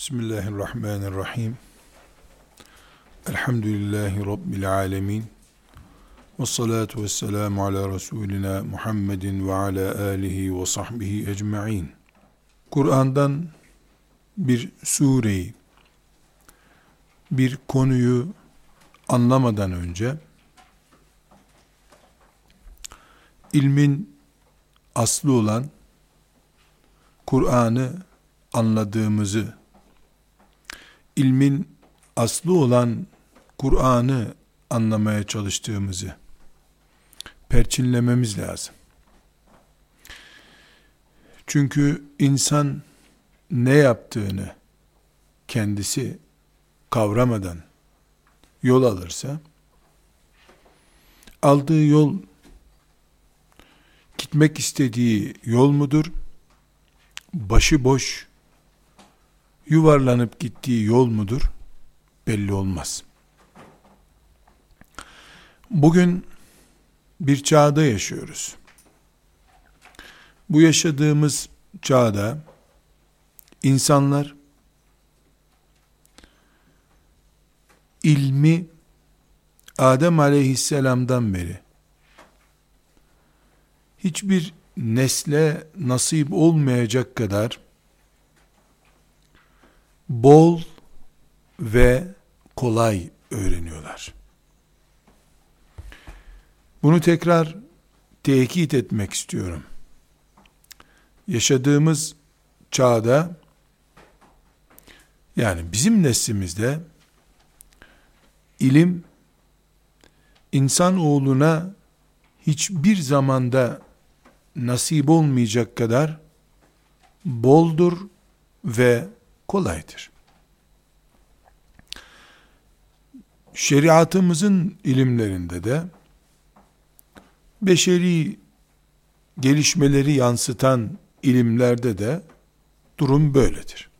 Bismillahirrahmanirrahim. Elhamdülillahi Rabbil alemin. Ve salatu ve selamu ala Resulina Muhammedin ve ala alihi ve sahbihi ecma'in. Kur'an'dan bir sureyi, bir konuyu anlamadan önce, ilmin aslı olan Kur'an'ı anladığımızı ilmin aslı olan Kur'an'ı anlamaya çalıştığımızı perçinlememiz lazım. Çünkü insan ne yaptığını kendisi kavramadan yol alırsa aldığı yol gitmek istediği yol mudur? Başı boş yuvarlanıp gittiği yol mudur? Belli olmaz. Bugün bir çağda yaşıyoruz. Bu yaşadığımız çağda insanlar ilmi Adem aleyhisselamdan beri hiçbir nesle nasip olmayacak kadar bol ve kolay öğreniyorlar. Bunu tekrar tekit etmek istiyorum. Yaşadığımız çağda yani bizim neslimizde ilim insan oğluna hiçbir zamanda nasip olmayacak kadar boldur ve kolaydır. Şeriatımızın ilimlerinde de beşeri gelişmeleri yansıtan ilimlerde de durum böyledir.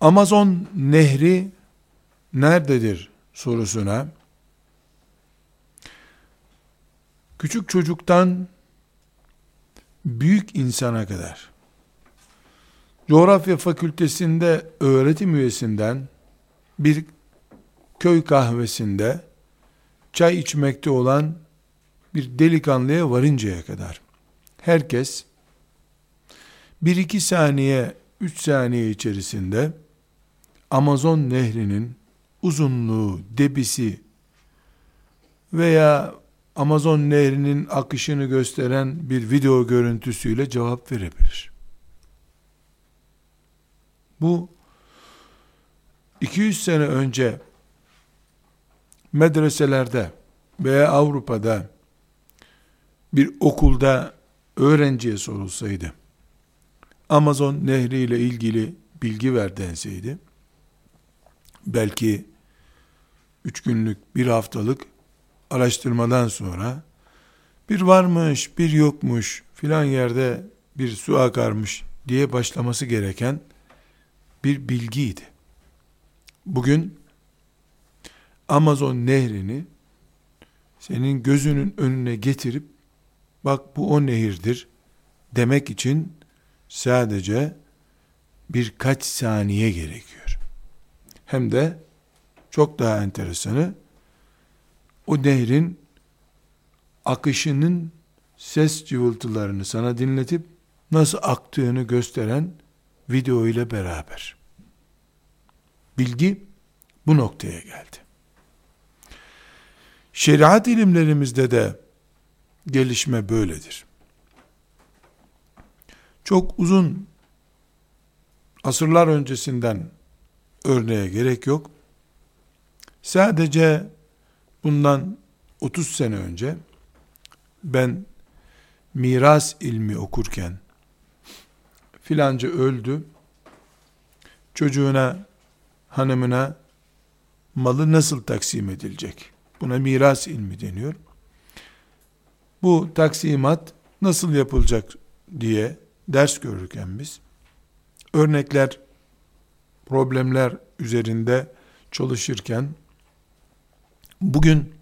Amazon nehri nerededir sorusuna küçük çocuktan büyük insana kadar. Coğrafya fakültesinde öğretim üyesinden bir köy kahvesinde çay içmekte olan bir delikanlıya varıncaya kadar. Herkes bir iki saniye, üç saniye içerisinde Amazon nehrinin uzunluğu, debisi veya Amazon nehrinin akışını gösteren bir video görüntüsüyle cevap verebilir. Bu 200 sene önce medreselerde veya Avrupa'da bir okulda öğrenciye sorulsaydı Amazon nehri ile ilgili bilgi ver denseydi belki üç günlük bir haftalık araştırmadan sonra bir varmış, bir yokmuş, filan yerde bir su akarmış diye başlaması gereken bir bilgiydi. Bugün Amazon nehrini senin gözünün önüne getirip bak bu o nehirdir demek için sadece birkaç saniye gerekiyor. Hem de çok daha enteresanı o nehrin akışının ses cıvıltılarını sana dinletip nasıl aktığını gösteren video ile beraber. Bilgi bu noktaya geldi. Şeriat ilimlerimizde de gelişme böyledir. Çok uzun asırlar öncesinden örneğe gerek yok. Sadece Bundan 30 sene önce ben miras ilmi okurken filanca öldü. Çocuğuna, hanımına malı nasıl taksim edilecek? Buna miras ilmi deniyor. Bu taksimat nasıl yapılacak diye ders görürken biz örnekler, problemler üzerinde çalışırken bugün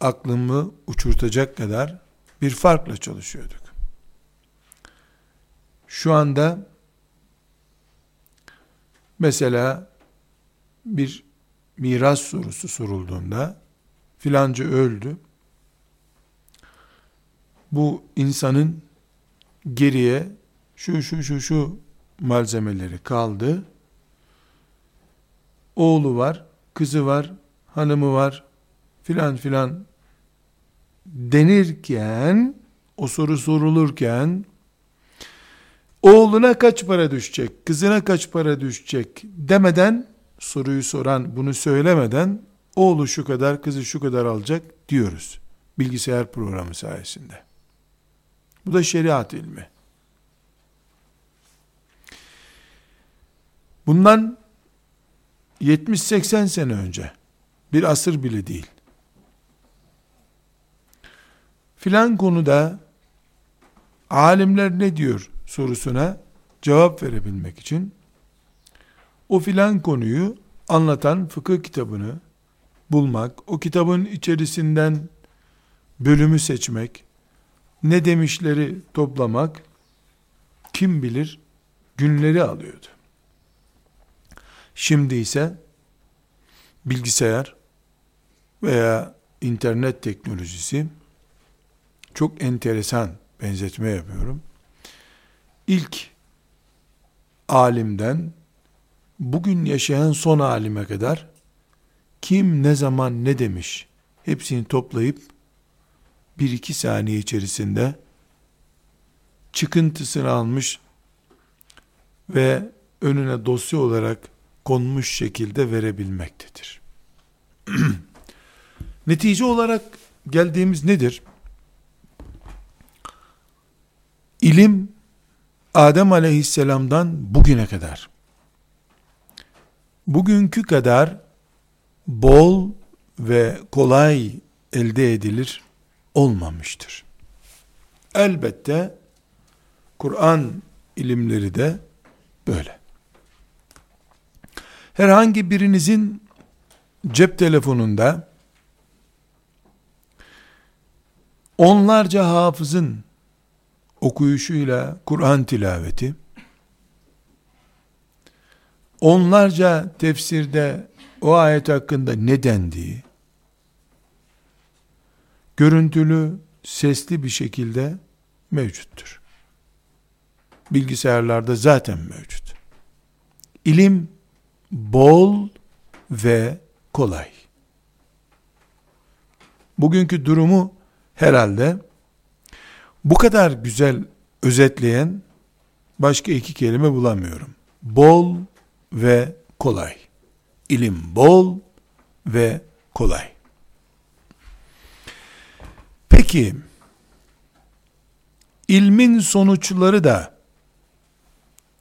aklımı uçurtacak kadar bir farkla çalışıyorduk. Şu anda mesela bir miras sorusu sorulduğunda filanca öldü. Bu insanın geriye şu şu şu şu malzemeleri kaldı. Oğlu var, kızı var, hanımı var, filan filan denirken, o soru sorulurken, oğluna kaç para düşecek, kızına kaç para düşecek demeden, soruyu soran bunu söylemeden, oğlu şu kadar, kızı şu kadar alacak diyoruz. Bilgisayar programı sayesinde. Bu da şeriat ilmi. Bundan 70-80 sene önce, bir asır bile değil, filan konuda alimler ne diyor sorusuna cevap verebilmek için o filan konuyu anlatan fıkıh kitabını bulmak, o kitabın içerisinden bölümü seçmek, ne demişleri toplamak kim bilir günleri alıyordu. Şimdi ise bilgisayar veya internet teknolojisi çok enteresan benzetme yapıyorum. İlk alimden bugün yaşayan son alime kadar kim ne zaman ne demiş hepsini toplayıp bir iki saniye içerisinde çıkıntısını almış ve önüne dosya olarak konmuş şekilde verebilmektedir. Netice olarak geldiğimiz nedir? İlim Adem aleyhisselamdan bugüne kadar bugünkü kadar bol ve kolay elde edilir olmamıştır. Elbette Kur'an ilimleri de böyle. Herhangi birinizin cep telefonunda onlarca hafızın okuyuşuyla Kur'an tilaveti, onlarca tefsirde o ayet hakkında ne dendiği, görüntülü, sesli bir şekilde mevcuttur. Bilgisayarlarda zaten mevcut. İlim bol ve kolay. Bugünkü durumu herhalde bu kadar güzel özetleyen başka iki kelime bulamıyorum. Bol ve kolay. İlim bol ve kolay. Peki, ilmin sonuçları da,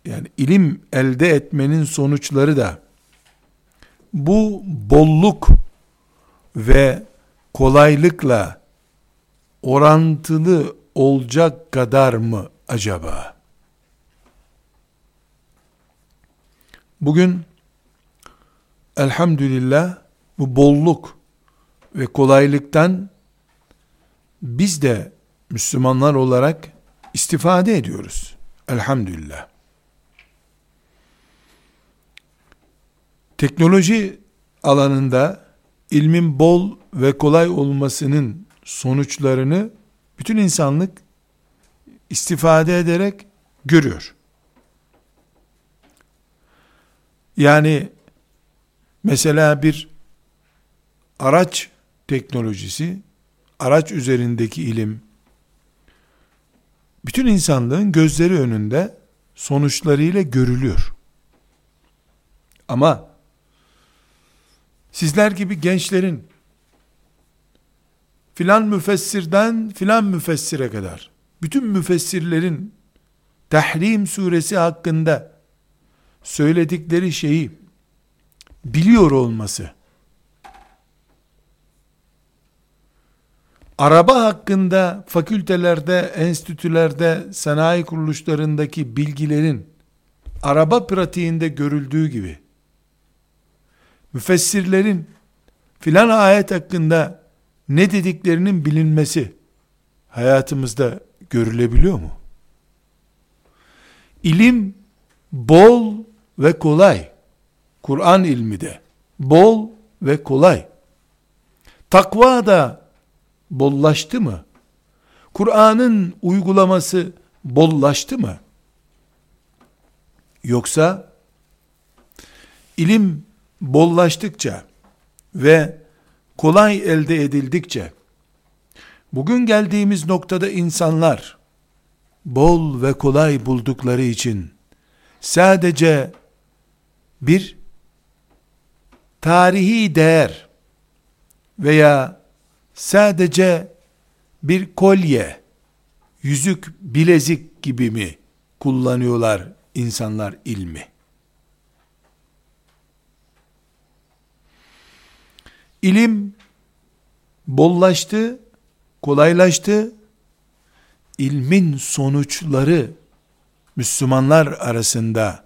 yani ilim elde etmenin sonuçları da, bu bolluk ve kolaylıkla orantılı olacak kadar mı acaba? Bugün elhamdülillah bu bolluk ve kolaylıktan biz de Müslümanlar olarak istifade ediyoruz. Elhamdülillah. Teknoloji alanında ilmin bol ve kolay olmasının sonuçlarını bütün insanlık istifade ederek görüyor. Yani mesela bir araç teknolojisi, araç üzerindeki ilim, bütün insanlığın gözleri önünde sonuçlarıyla görülüyor. Ama sizler gibi gençlerin filan müfessirden filan müfessire kadar bütün müfessirlerin Tahrim suresi hakkında söyledikleri şeyi biliyor olması araba hakkında fakültelerde, enstitülerde, sanayi kuruluşlarındaki bilgilerin araba pratiğinde görüldüğü gibi müfessirlerin filan ayet hakkında ne dediklerinin bilinmesi hayatımızda görülebiliyor mu? İlim bol ve kolay. Kur'an ilmi de bol ve kolay. Takva da bollaştı mı? Kur'an'ın uygulaması bollaştı mı? Yoksa ilim bollaştıkça ve kolay elde edildikçe bugün geldiğimiz noktada insanlar bol ve kolay buldukları için sadece bir tarihi değer veya sadece bir kolye, yüzük, bilezik gibi mi kullanıyorlar insanlar ilmi? İlim bollaştı, kolaylaştı. İlmin sonuçları Müslümanlar arasında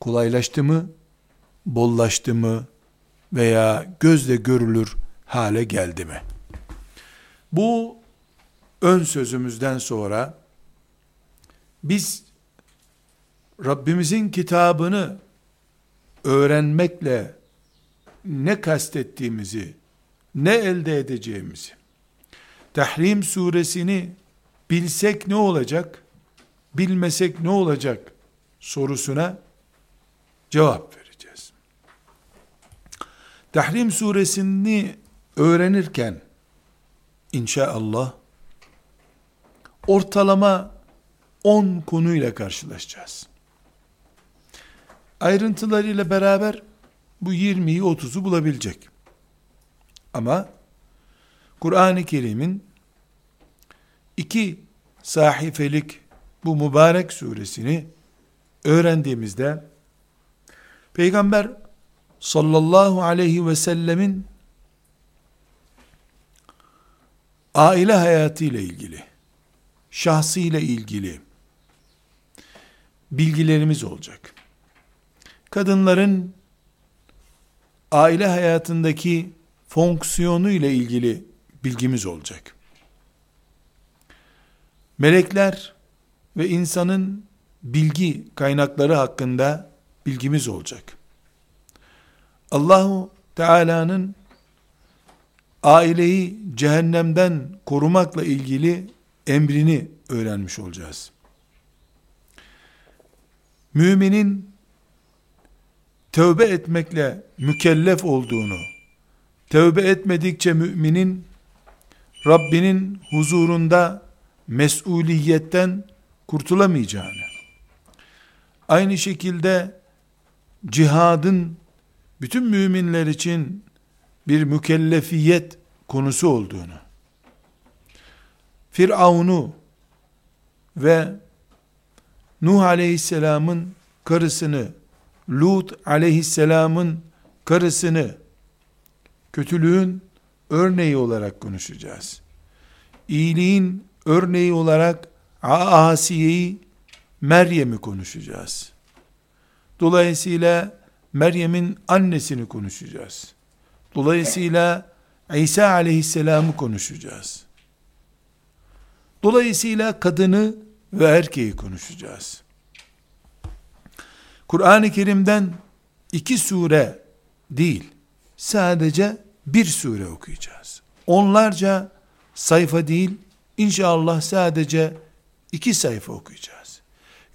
kolaylaştı mı, bollaştı mı veya gözle görülür hale geldi mi? Bu ön sözümüzden sonra biz Rabbimizin kitabını öğrenmekle ne kastettiğimizi, ne elde edeceğimizi, Tahrim suresini bilsek ne olacak, bilmesek ne olacak sorusuna cevap vereceğiz. Tahrim suresini öğrenirken inşallah ortalama 10 konuyla karşılaşacağız. Ayrıntılarıyla beraber bu 20'yi 30'u bulabilecek. Ama Kur'an-ı Kerim'in iki sahifelik bu mübarek suresini öğrendiğimizde Peygamber sallallahu aleyhi ve sellemin aile hayatı ile ilgili, şahsı ile ilgili bilgilerimiz olacak. Kadınların aile hayatındaki fonksiyonu ile ilgili bilgimiz olacak. Melekler ve insanın bilgi kaynakları hakkında bilgimiz olacak. Allahu Teala'nın aileyi cehennemden korumakla ilgili emrini öğrenmiş olacağız. Müminin tövbe etmekle mükellef olduğunu, tövbe etmedikçe müminin Rabbinin huzurunda mesuliyetten kurtulamayacağını, aynı şekilde cihadın bütün müminler için bir mükellefiyet konusu olduğunu, Firavun'u ve Nuh aleyhisselamın karısını, Lut aleyhisselamın karısını kötülüğün örneği olarak konuşacağız. İyiliğin örneği olarak Asiye'yi, Meryem'i konuşacağız. Dolayısıyla Meryem'in annesini konuşacağız. Dolayısıyla İsa aleyhisselamı konuşacağız. Dolayısıyla kadını ve erkeği konuşacağız. Kur'an-ı Kerim'den iki sure değil, sadece bir sure okuyacağız. Onlarca sayfa değil, inşallah sadece iki sayfa okuyacağız.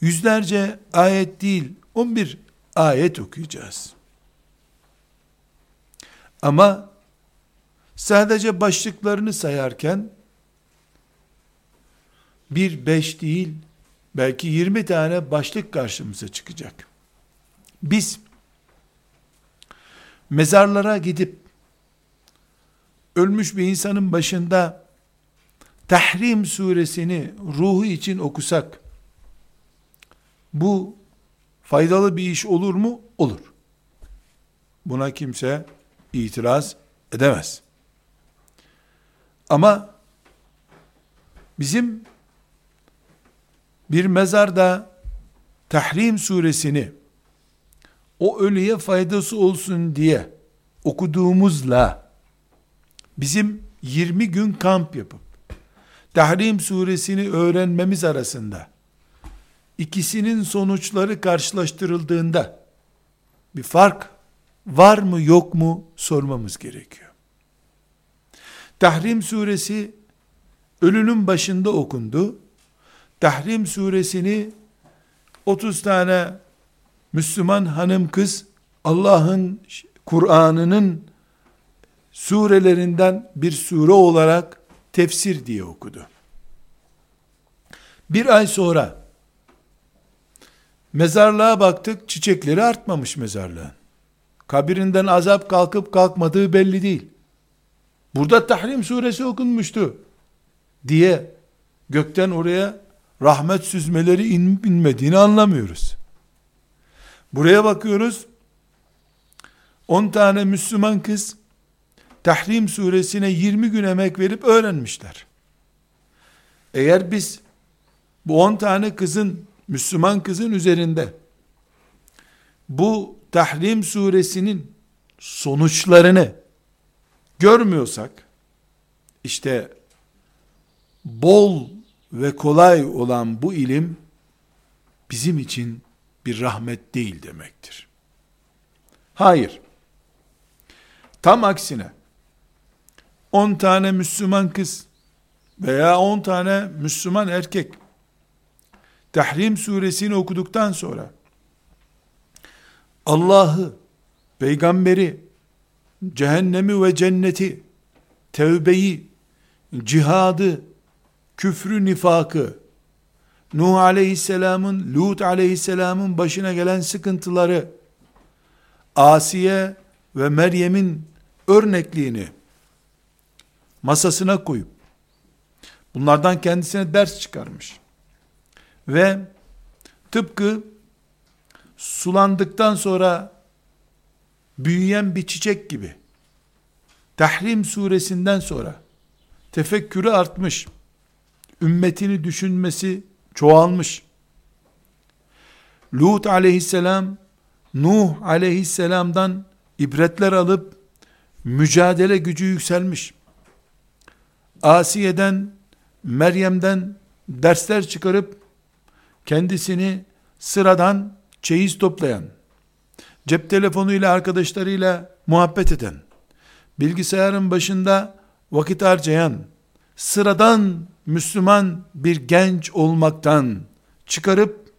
Yüzlerce ayet değil, on bir ayet okuyacağız. Ama sadece başlıklarını sayarken bir beş değil, belki yirmi tane başlık karşımıza çıkacak. Biz mezarlara gidip ölmüş bir insanın başında Tahrim suresini ruhu için okusak bu faydalı bir iş olur mu? Olur. Buna kimse itiraz edemez. Ama bizim bir mezarda Tahrim suresini o ölüye faydası olsun diye okuduğumuzla bizim 20 gün kamp yapıp Tahrim suresini öğrenmemiz arasında ikisinin sonuçları karşılaştırıldığında bir fark var mı yok mu sormamız gerekiyor. Tahrim suresi ölünün başında okundu. Tahrim suresini 30 tane Müslüman hanım kız Allah'ın Kur'an'ının surelerinden bir sure olarak tefsir diye okudu. Bir ay sonra mezarlığa baktık çiçekleri artmamış mezarlığın. Kabirinden azap kalkıp kalkmadığı belli değil. Burada Tahrim suresi okunmuştu diye gökten oraya rahmet süzmeleri in, inmediğini anlamıyoruz. Buraya bakıyoruz. 10 tane Müslüman kız Tahrim suresine 20 gün emek verip öğrenmişler. Eğer biz bu 10 tane kızın Müslüman kızın üzerinde bu Tahrim suresinin sonuçlarını görmüyorsak işte bol ve kolay olan bu ilim bizim için bir rahmet değil demektir. Hayır. Tam aksine 10 tane Müslüman kız veya 10 tane Müslüman erkek Tahrim suresini okuduktan sonra Allah'ı, peygamberi, cehennemi ve cenneti, tevbeyi, cihadı, küfrü nifakı, Nuh aleyhisselamın, Lut aleyhisselamın başına gelen sıkıntıları, Asiye ve Meryem'in örnekliğini masasına koyup, bunlardan kendisine ders çıkarmış. Ve tıpkı sulandıktan sonra büyüyen bir çiçek gibi, Tahrim suresinden sonra tefekkürü artmış, ümmetini düşünmesi çoğalmış. Lut aleyhisselam, Nuh aleyhisselamdan ibretler alıp, mücadele gücü yükselmiş. Asiye'den, Meryem'den dersler çıkarıp, kendisini sıradan çeyiz toplayan, cep telefonuyla arkadaşlarıyla muhabbet eden, bilgisayarın başında vakit harcayan, sıradan Müslüman bir genç olmaktan çıkarıp,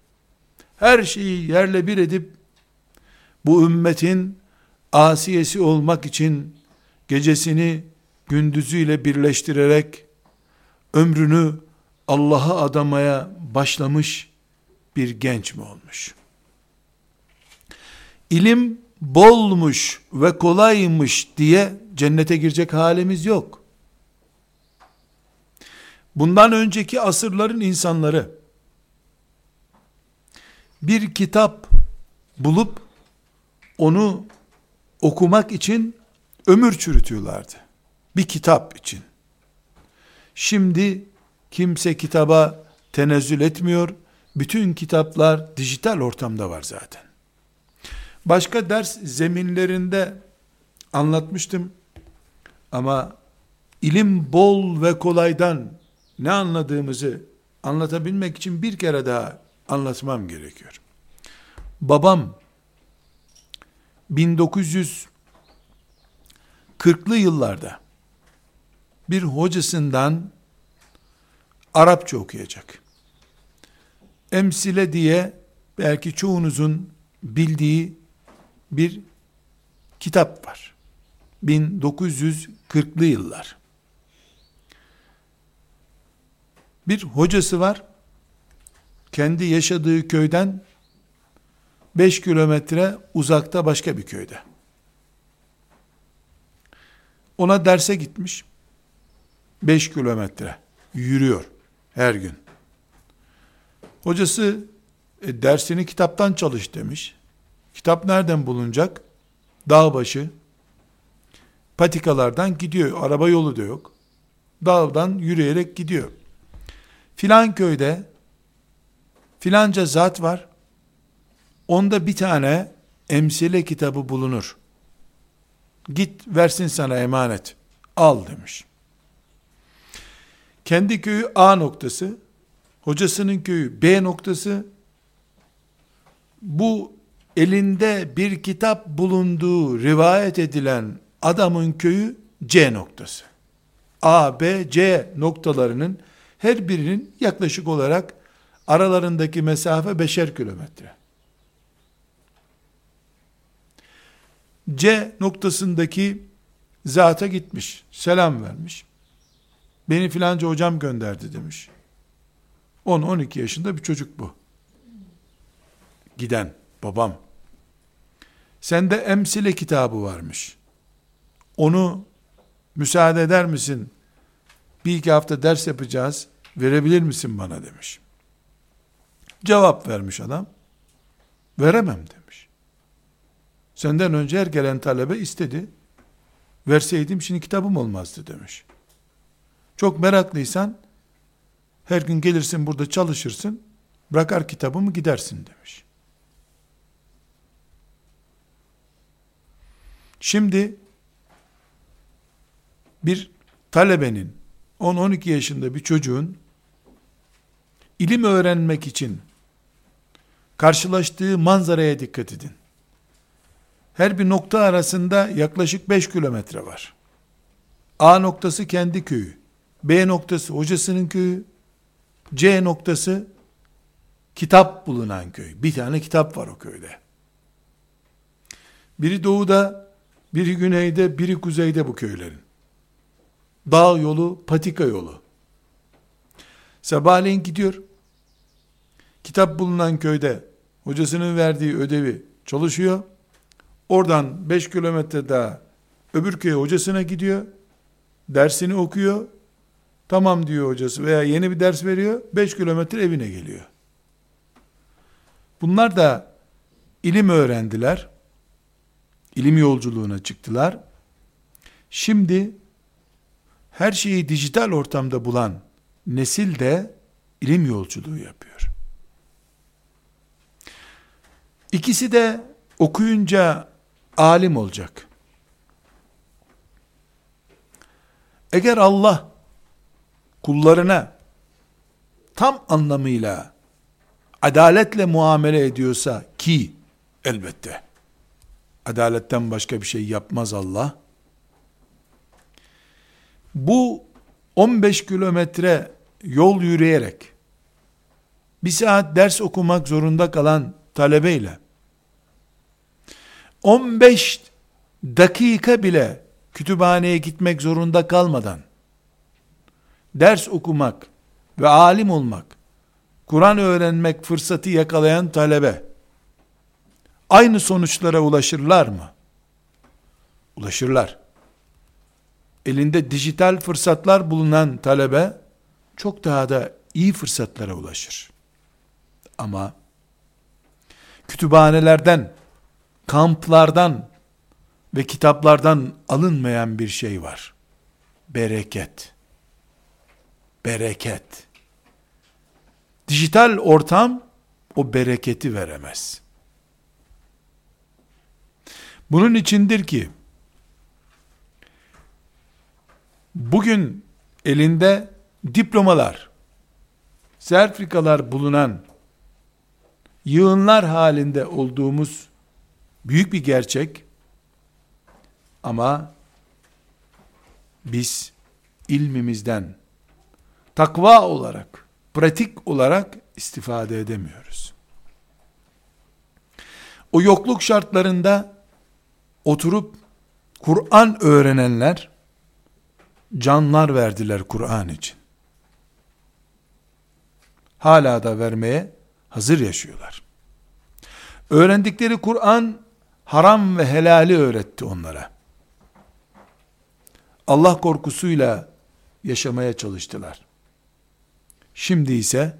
her şeyi yerle bir edip, bu ümmetin asiyesi olmak için gecesini gündüzüyle birleştirerek ömrünü Allah'a adamaya başlamış bir genç mi olmuş? İlim bolmuş ve kolaymış diye cennete girecek halimiz yok. Bundan önceki asırların insanları bir kitap bulup onu okumak için ömür çürütüyorlardı. Bir kitap için. Şimdi kimse kitaba tenezzül etmiyor. Bütün kitaplar dijital ortamda var zaten. Başka ders zeminlerinde anlatmıştım. Ama ilim bol ve kolaydan ne anladığımızı anlatabilmek için bir kere daha anlatmam gerekiyor. Babam 1940'lı yıllarda bir hocasından Arapça okuyacak. Emsile diye belki çoğunuzun bildiği bir kitap var. 1940'lı yıllar. Bir hocası var. Kendi yaşadığı köyden 5 kilometre uzakta başka bir köyde. Ona derse gitmiş. 5 kilometre yürüyor her gün. Hocası e, dersini kitaptan çalış demiş. Kitap nereden bulunacak? Dağ başı. Patikalardan gidiyor. Araba yolu da yok. Dağdan yürüyerek gidiyor. Filan köyde filanca zat var. Onda bir tane emsile kitabı bulunur. Git versin sana emanet. Al demiş. kendi köyü A noktası, hocasının köyü B noktası, bu elinde bir kitap bulunduğu rivayet edilen adamın köyü C noktası. A, B, C noktalarının her birinin yaklaşık olarak aralarındaki mesafe beşer kilometre. C noktasındaki zata gitmiş, selam vermiş. Beni filanca hocam gönderdi demiş. 10-12 yaşında bir çocuk bu. Giden babam. Sende emsile kitabı varmış. Onu müsaade eder misin? Bir iki hafta ders yapacağız. Verebilir misin bana demiş. Cevap vermiş adam. Veremem demiş. Senden önce her gelen talebe istedi. Verseydim şimdi kitabım olmazdı demiş. Çok meraklıysan her gün gelirsin burada çalışırsın, bırakar kitabımı gidersin demiş. Şimdi bir talebenin 10-12 yaşında bir çocuğun ilim öğrenmek için karşılaştığı manzaraya dikkat edin. Her bir nokta arasında yaklaşık 5 kilometre var. A noktası kendi köyü. B noktası hocasının köyü. C noktası kitap bulunan köy. Bir tane kitap var o köyde. Biri doğuda, biri güneyde, biri kuzeyde bu köylerin. Dağ yolu, patika yolu. Sabahleyin gidiyor. Kitap bulunan köyde hocasının verdiği ödevi çalışıyor. Oradan 5 kilometre daha öbür köye hocasına gidiyor. Dersini okuyor. Tamam diyor hocası veya yeni bir ders veriyor. 5 kilometre evine geliyor. Bunlar da ilim öğrendiler. İlim yolculuğuna çıktılar. Şimdi her şeyi dijital ortamda bulan nesil de ilim yolculuğu yapıyor. İkisi de okuyunca alim olacak. Eğer Allah kullarına tam anlamıyla adaletle muamele ediyorsa ki elbette adaletten başka bir şey yapmaz Allah. Bu 15 kilometre yol yürüyerek bir saat ders okumak zorunda kalan talebeyle 15 dakika bile kütüphaneye gitmek zorunda kalmadan ders okumak ve alim olmak, Kur'an öğrenmek fırsatı yakalayan talebe aynı sonuçlara ulaşırlar mı? Ulaşırlar. Elinde dijital fırsatlar bulunan talebe çok daha da iyi fırsatlara ulaşır. Ama kütüphanelerden, kamplardan ve kitaplardan alınmayan bir şey var. Bereket. Bereket. Dijital ortam o bereketi veremez. Bunun içindir ki bugün elinde diplomalar, sertifikalar bulunan yığınlar halinde olduğumuz büyük bir gerçek ama biz ilmimizden takva olarak, pratik olarak istifade edemiyoruz. O yokluk şartlarında oturup Kur'an öğrenenler canlar verdiler Kur'an için. Hala da vermeye hazır yaşıyorlar. Öğrendikleri Kur'an haram ve helali öğretti onlara. Allah korkusuyla yaşamaya çalıştılar. Şimdi ise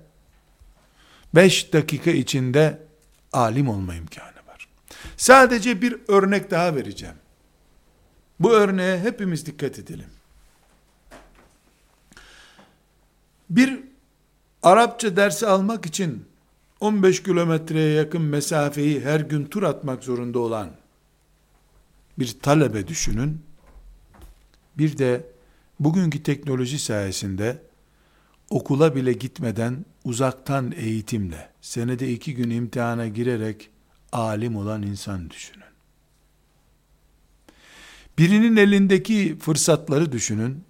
5 dakika içinde alim olma imkanı var. Sadece bir örnek daha vereceğim. Bu örneğe hepimiz dikkat edelim. Bir Arapça dersi almak için 15 kilometreye yakın mesafeyi her gün tur atmak zorunda olan bir talebe düşünün. Bir de bugünkü teknoloji sayesinde okula bile gitmeden uzaktan eğitimle, senede iki gün imtihana girerek alim olan insan düşünün. Birinin elindeki fırsatları düşünün,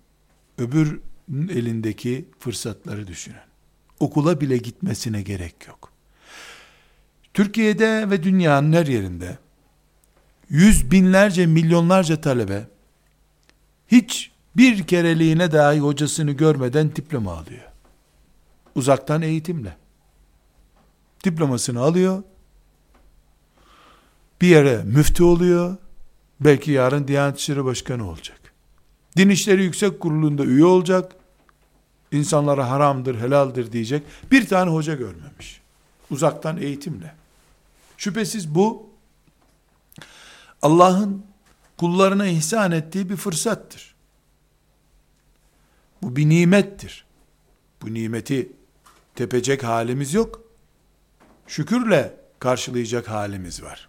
öbürünün elindeki fırsatları düşünün. Okula bile gitmesine gerek yok. Türkiye'de ve dünyanın her yerinde yüz binlerce, milyonlarca talebe hiç bir kereliğine dahi hocasını görmeden diploma alıyor. Uzaktan eğitimle. Diplomasını alıyor. Bir yere müftü oluyor. Belki yarın Diyanet İşleri Başkanı olacak. Din İşleri Yüksek Kurulu'nda üye olacak. İnsanlara haramdır, helaldir diyecek. Bir tane hoca görmemiş. Uzaktan eğitimle. Şüphesiz bu Allah'ın kullarına ihsan ettiği bir fırsattır. Bu bir nimettir. Bu nimeti tepecek halimiz yok. Şükürle karşılayacak halimiz var.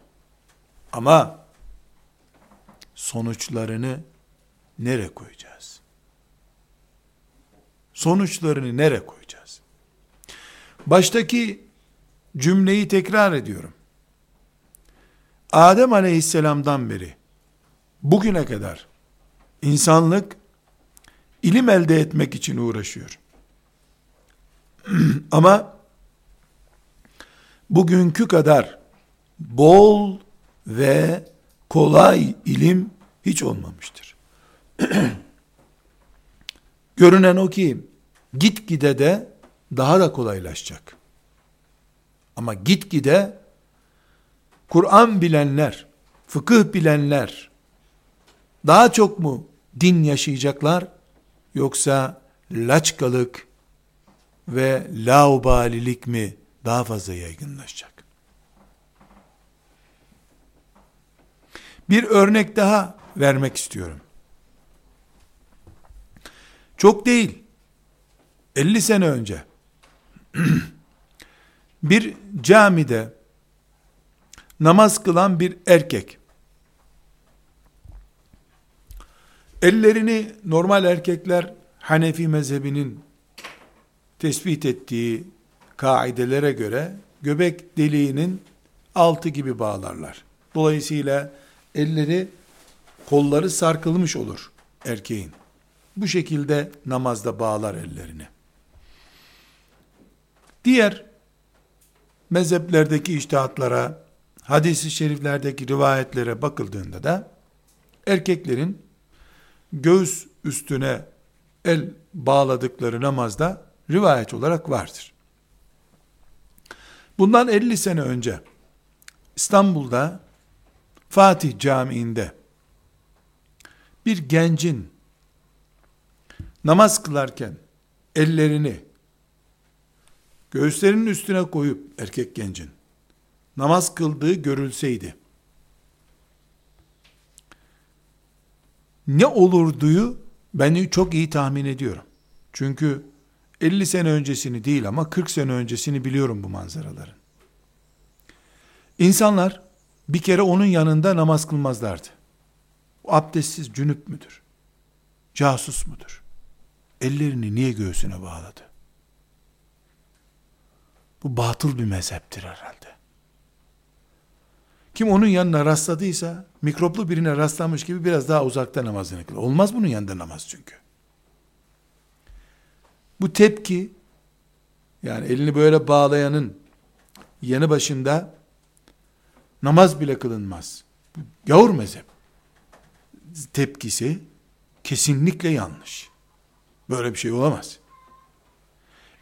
Ama sonuçlarını nere koyacağız? Sonuçlarını nere koyacağız? Baştaki cümleyi tekrar ediyorum. Adem aleyhisselamdan beri bugüne kadar insanlık ilim elde etmek için uğraşıyor. Ama bugünkü kadar bol ve kolay ilim hiç olmamıştır. Görünen o ki gitgide de daha da kolaylaşacak. Ama gitgide Kur'an bilenler, fıkıh bilenler daha çok mu din yaşayacaklar yoksa laçkalık ve laubalilik mi daha fazla yaygınlaşacak? Bir örnek daha vermek istiyorum. Çok değil. 50 sene önce bir camide namaz kılan bir erkek ellerini normal erkekler Hanefi mezhebinin tespit ettiği kaidelere göre göbek deliğinin altı gibi bağlarlar. Dolayısıyla elleri kolları sarkılmış olur erkeğin. Bu şekilde namazda bağlar ellerini. Diğer mezheplerdeki iştihatlara, hadisi şeriflerdeki rivayetlere bakıldığında da erkeklerin göğüs üstüne el bağladıkları namazda rivayet olarak vardır. Bundan 50 sene önce İstanbul'da Fatih Camii'nde bir gencin namaz kılarken ellerini göğüslerinin üstüne koyup erkek gencin namaz kıldığı görülseydi ne olurduyu ben çok iyi tahmin ediyorum. Çünkü 50 sene öncesini değil ama 40 sene öncesini biliyorum bu manzaraların. İnsanlar bir kere onun yanında namaz kılmazlardı. O abdestsiz cünüp müdür? Casus mudur? Ellerini niye göğsüne bağladı? Bu batıl bir mezheptir herhalde. Kim onun yanına rastladıysa, mikroplu birine rastlamış gibi biraz daha uzakta namazını kılır. Olmaz bunun yanında namaz çünkü. Bu tepki, yani elini böyle bağlayanın yanı başında namaz bile kılınmaz. Bu gavur mezhep tepkisi kesinlikle yanlış. Böyle bir şey olamaz.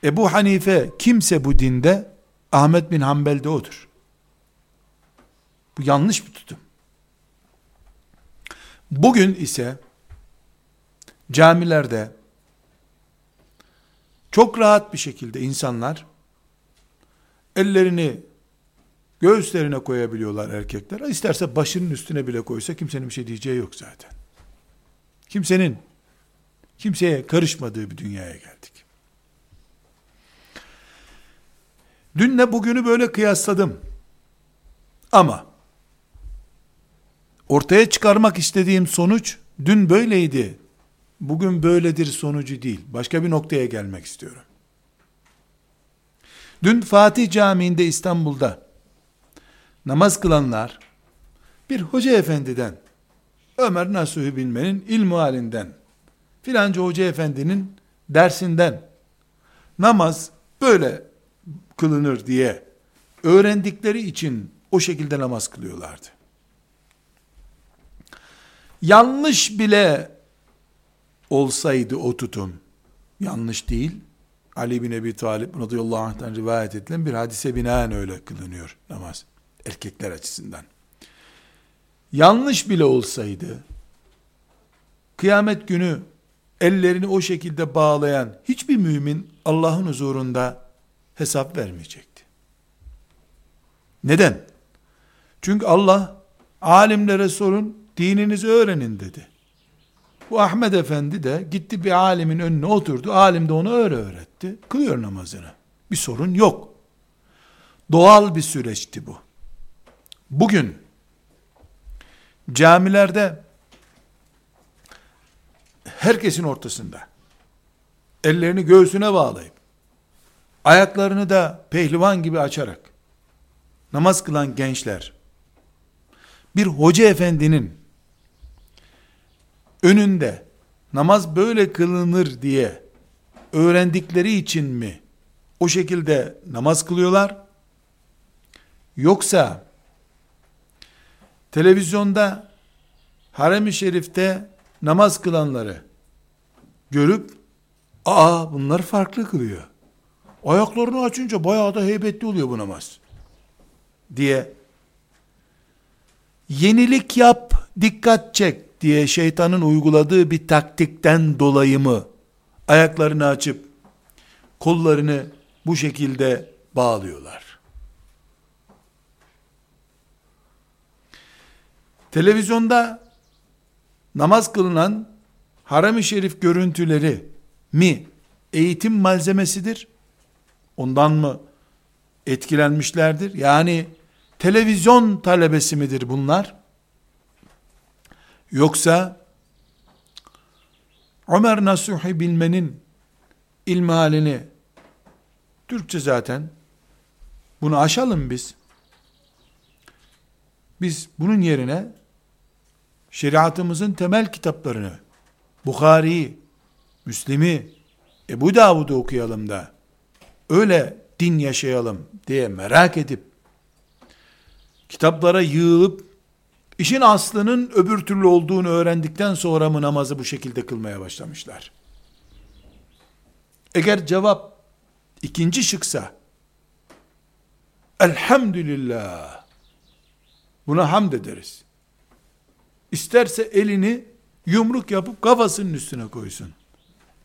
Ebu Hanife kimse bu dinde Ahmet bin Hanbel de odur. Bu yanlış bir tutum. Bugün ise camilerde çok rahat bir şekilde insanlar ellerini göğüslerine koyabiliyorlar erkekler. İsterse başının üstüne bile koysa kimsenin bir şey diyeceği yok zaten. Kimsenin kimseye karışmadığı bir dünyaya geldik. Dünle bugünü böyle kıyasladım. Ama ortaya çıkarmak istediğim sonuç dün böyleydi. Bugün böyledir sonucu değil. Başka bir noktaya gelmek istiyorum. Dün Fatih Camii'nde İstanbul'da namaz kılanlar bir hoca efendiden Ömer Nasuhi Bilmen'in ilmu halinden filanca hoca efendinin dersinden namaz böyle kılınır diye öğrendikleri için o şekilde namaz kılıyorlardı. Yanlış bile olsaydı o tutum, yanlış değil, Ali bin Ebi Talib radıyallahu anh'tan rivayet edilen bir hadise binaen öyle kılınıyor namaz. Erkekler açısından. Yanlış bile olsaydı, kıyamet günü ellerini o şekilde bağlayan hiçbir mümin Allah'ın huzurunda hesap vermeyecekti. Neden? Çünkü Allah alimlere sorun, dininizi öğrenin dedi. Bu Ahmet Efendi de gitti bir alimin önüne oturdu. Alim de onu öyle öğretti. Kılıyor namazını. Bir sorun yok. Doğal bir süreçti bu. Bugün camilerde herkesin ortasında ellerini göğsüne bağlayıp ayaklarını da pehlivan gibi açarak namaz kılan gençler bir hoca efendinin önünde namaz böyle kılınır diye öğrendikleri için mi o şekilde namaz kılıyorlar? Yoksa televizyonda harem-i şerifte namaz kılanları görüp aa bunlar farklı kılıyor. Ayaklarını açınca bayağı da heybetli oluyor bu namaz diye yenilik yap, dikkat çek diye şeytanın uyguladığı bir taktikten dolayı mı ayaklarını açıp kollarını bu şekilde bağlıyorlar? Televizyonda namaz kılınan harem-i şerif görüntüleri mi eğitim malzemesidir? Ondan mı etkilenmişlerdir? Yani televizyon talebesi midir bunlar? Yoksa Ömer Nasuhi bilmenin ilmihalini Türkçe zaten bunu aşalım biz. Biz bunun yerine şeriatımızın temel kitaplarını Bukhari'yi, Müslim'i, Ebu Davud'u okuyalım da öyle din yaşayalım diye merak edip kitaplara yığılıp işin aslının öbür türlü olduğunu öğrendikten sonra mı namazı bu şekilde kılmaya başlamışlar? Eğer cevap ikinci şıksa elhamdülillah buna hamd ederiz. İsterse elini yumruk yapıp kafasının üstüne koysun.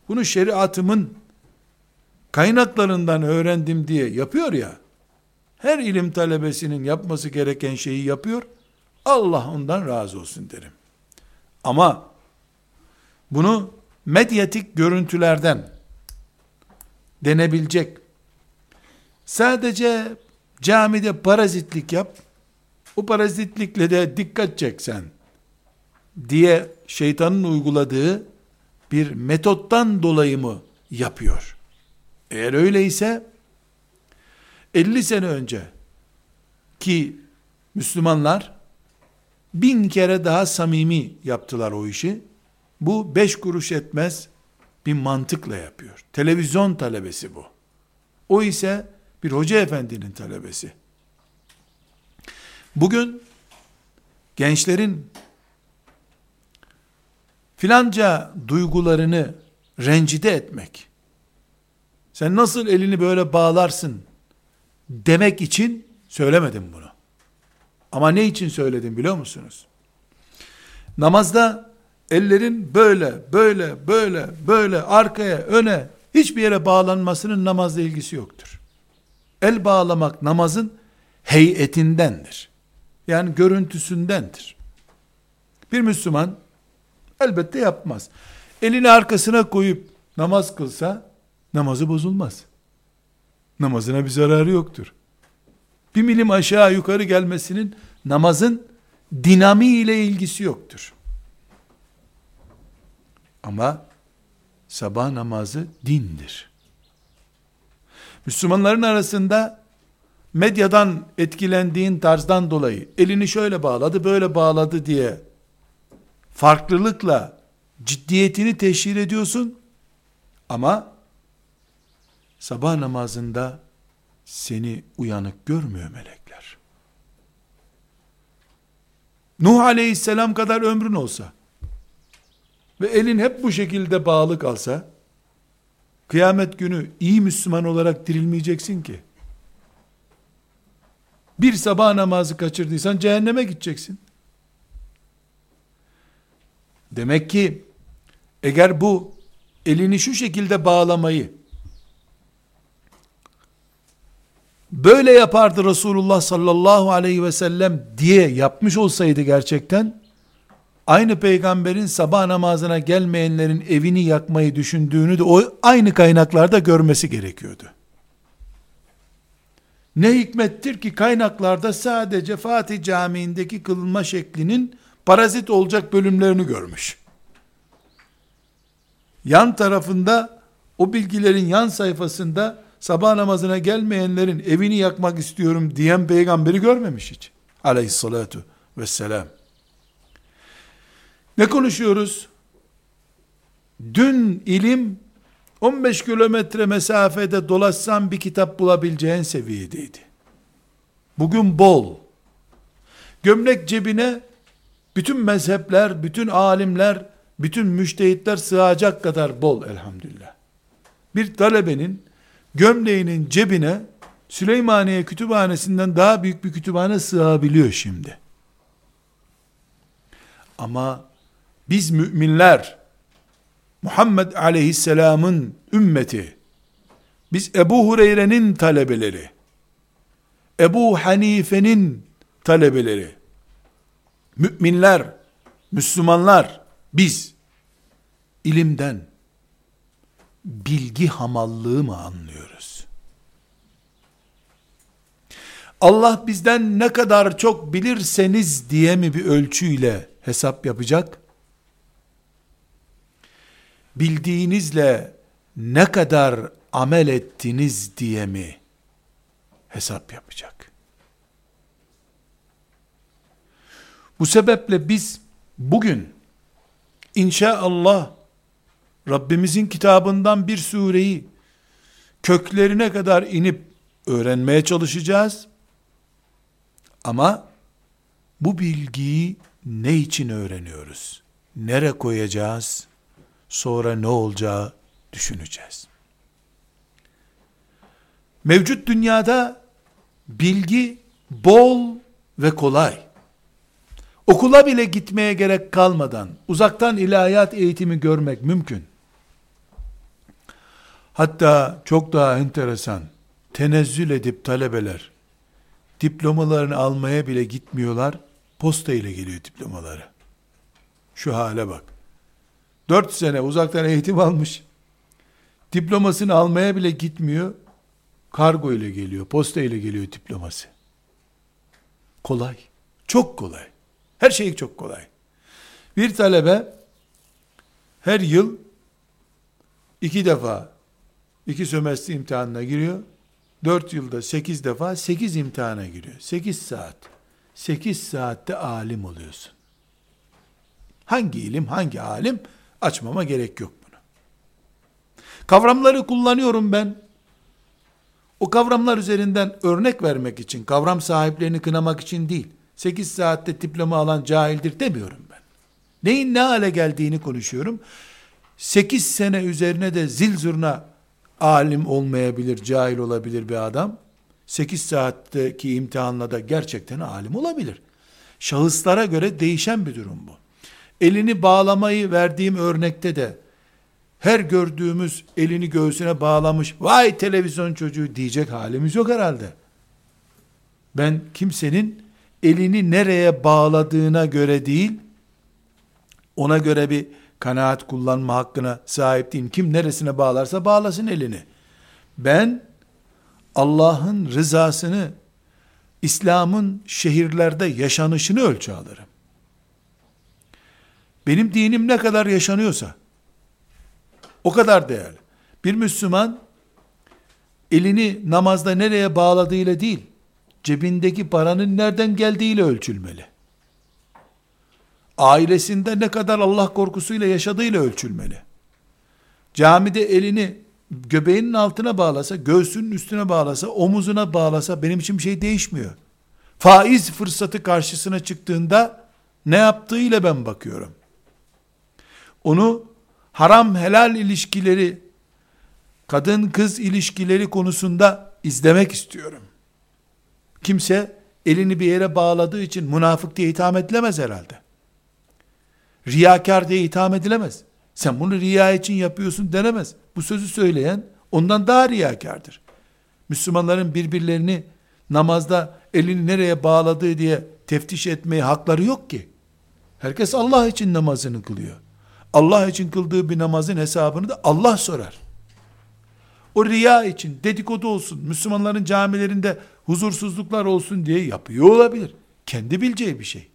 Bunu şeriatımın kaynaklarından öğrendim diye yapıyor ya, her ilim talebesinin yapması gereken şeyi yapıyor, Allah ondan razı olsun derim. Ama bunu medyatik görüntülerden denebilecek, sadece camide parazitlik yap, o parazitlikle de dikkat çeksen, diye şeytanın uyguladığı bir metottan dolayı mı yapıyor? Eğer öyleyse 50 sene önce ki Müslümanlar bin kere daha samimi yaptılar o işi. Bu beş kuruş etmez bir mantıkla yapıyor. Televizyon talebesi bu. O ise bir hoca efendinin talebesi. Bugün gençlerin filanca duygularını rencide etmek, sen nasıl elini böyle bağlarsın demek için söylemedim bunu. Ama ne için söyledim biliyor musunuz? Namazda ellerin böyle, böyle, böyle, böyle arkaya, öne hiçbir yere bağlanmasının namazla ilgisi yoktur. El bağlamak namazın heyetindendir. Yani görüntüsündendir. Bir Müslüman elbette yapmaz. Elini arkasına koyup namaz kılsa namazı bozulmaz. Namazına bir zararı yoktur. Bir milim aşağı yukarı gelmesinin namazın dinamiği ile ilgisi yoktur. Ama sabah namazı dindir. Müslümanların arasında medyadan etkilendiğin tarzdan dolayı elini şöyle bağladı, böyle bağladı diye farklılıkla ciddiyetini teşhir ediyorsun ama sabah namazında seni uyanık görmüyor melekler. Nuh aleyhisselam kadar ömrün olsa ve elin hep bu şekilde bağlı kalsa kıyamet günü iyi Müslüman olarak dirilmeyeceksin ki. Bir sabah namazı kaçırdıysan cehenneme gideceksin. Demek ki eğer bu elini şu şekilde bağlamayı böyle yapardı Resulullah sallallahu aleyhi ve sellem diye yapmış olsaydı gerçekten aynı peygamberin sabah namazına gelmeyenlerin evini yakmayı düşündüğünü de o aynı kaynaklarda görmesi gerekiyordu. Ne hikmettir ki kaynaklarda sadece Fatih Camii'ndeki kılınma şeklinin parazit olacak bölümlerini görmüş. Yan tarafında o bilgilerin yan sayfasında sabah namazına gelmeyenlerin evini yakmak istiyorum diyen peygamberi görmemiş hiç. Aleyhissalatu vesselam. Ne konuşuyoruz? Dün ilim 15 kilometre mesafede dolaşsan bir kitap bulabileceğin seviyedeydi. Bugün bol. Gömlek cebine bütün mezhepler, bütün alimler, bütün müştehitler sığacak kadar bol elhamdülillah. Bir talebenin gömleğinin cebine Süleymaniye kütüphanesinden daha büyük bir kütüphane sığabiliyor şimdi. Ama biz müminler Muhammed aleyhisselamın ümmeti biz Ebu Hureyre'nin talebeleri Ebu Hanife'nin talebeleri müminler Müslümanlar biz ilimden bilgi hamallığı mı anlıyoruz? Allah bizden ne kadar çok bilirseniz diye mi bir ölçüyle hesap yapacak? Bildiğinizle ne kadar amel ettiniz diye mi hesap yapacak? Bu sebeple biz bugün inşallah Rabbimizin kitabından bir sureyi köklerine kadar inip öğrenmeye çalışacağız. Ama bu bilgiyi ne için öğreniyoruz? Nere koyacağız? Sonra ne olacağı düşüneceğiz. Mevcut dünyada bilgi bol ve kolay. Okula bile gitmeye gerek kalmadan uzaktan ilahiyat eğitimi görmek mümkün. Hatta çok daha enteresan, tenezzül edip talebeler, diplomalarını almaya bile gitmiyorlar, posta ile geliyor diplomaları. Şu hale bak. Dört sene uzaktan eğitim almış, diplomasını almaya bile gitmiyor, kargo ile geliyor, posta ile geliyor diploması. Kolay, çok kolay. Her şey çok kolay. Bir talebe her yıl iki defa iki sömestr imtihanına giriyor. Dört yılda sekiz defa sekiz imtihana giriyor. Sekiz saat. Sekiz saatte alim oluyorsun. Hangi ilim, hangi alim? Açmama gerek yok bunu. Kavramları kullanıyorum ben. O kavramlar üzerinden örnek vermek için, kavram sahiplerini kınamak için değil. 8 saatte diploma alan cahildir demiyorum ben. Neyin ne hale geldiğini konuşuyorum. 8 sene üzerine de zil zurna alim olmayabilir, cahil olabilir bir adam. 8 saatteki imtihanla da gerçekten alim olabilir. Şahıslara göre değişen bir durum bu. Elini bağlamayı verdiğim örnekte de her gördüğümüz elini göğsüne bağlamış vay televizyon çocuğu diyecek halimiz yok herhalde. Ben kimsenin elini nereye bağladığına göre değil, ona göre bir kanaat kullanma hakkına sahip değilim. Kim neresine bağlarsa bağlasın elini. Ben Allah'ın rızasını, İslam'ın şehirlerde yaşanışını ölçü alırım. Benim dinim ne kadar yaşanıyorsa, o kadar değerli. Bir Müslüman, elini namazda nereye bağladığıyla değil, cebindeki paranın nereden geldiğiyle ölçülmeli. Ailesinde ne kadar Allah korkusuyla yaşadığıyla ölçülmeli. Camide elini göbeğinin altına bağlasa, göğsünün üstüne bağlasa, omuzuna bağlasa benim için bir şey değişmiyor. Faiz fırsatı karşısına çıktığında ne yaptığıyla ben bakıyorum. Onu haram helal ilişkileri, kadın kız ilişkileri konusunda izlemek istiyorum. Kimse elini bir yere bağladığı için münafık diye itham edilemez herhalde. Riyakar diye itham edilemez. Sen bunu riya için yapıyorsun denemez. Bu sözü söyleyen ondan daha riyakardır. Müslümanların birbirlerini namazda elini nereye bağladığı diye teftiş etmeye hakları yok ki. Herkes Allah için namazını kılıyor. Allah için kıldığı bir namazın hesabını da Allah sorar. O riya için dedikodu olsun, Müslümanların camilerinde huzursuzluklar olsun diye yapıyor olabilir. Kendi bileceği bir şey.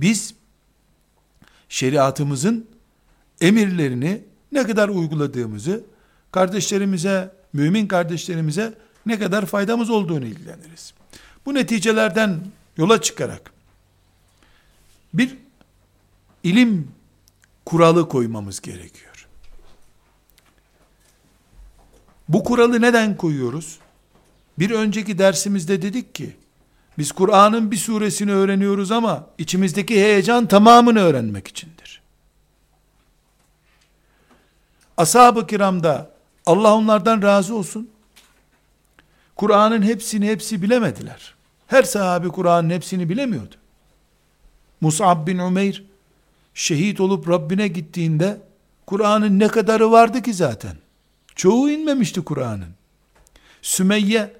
Biz şeriatımızın emirlerini ne kadar uyguladığımızı, kardeşlerimize, mümin kardeşlerimize ne kadar faydamız olduğunu ilgileniriz. Bu neticelerden yola çıkarak bir ilim kuralı koymamız gerekiyor. Bu kuralı neden koyuyoruz? Bir önceki dersimizde dedik ki, biz Kur'an'ın bir suresini öğreniyoruz ama içimizdeki heyecan tamamını öğrenmek içindir. Ashab-ı kiramda Allah onlardan razı olsun. Kur'an'ın hepsini hepsi bilemediler. Her sahabi Kur'an'ın hepsini bilemiyordu. Mus'ab bin Umeyr şehit olup Rabbine gittiğinde Kur'an'ın ne kadarı vardı ki zaten? Çoğu inmemişti Kur'an'ın. Sümeyye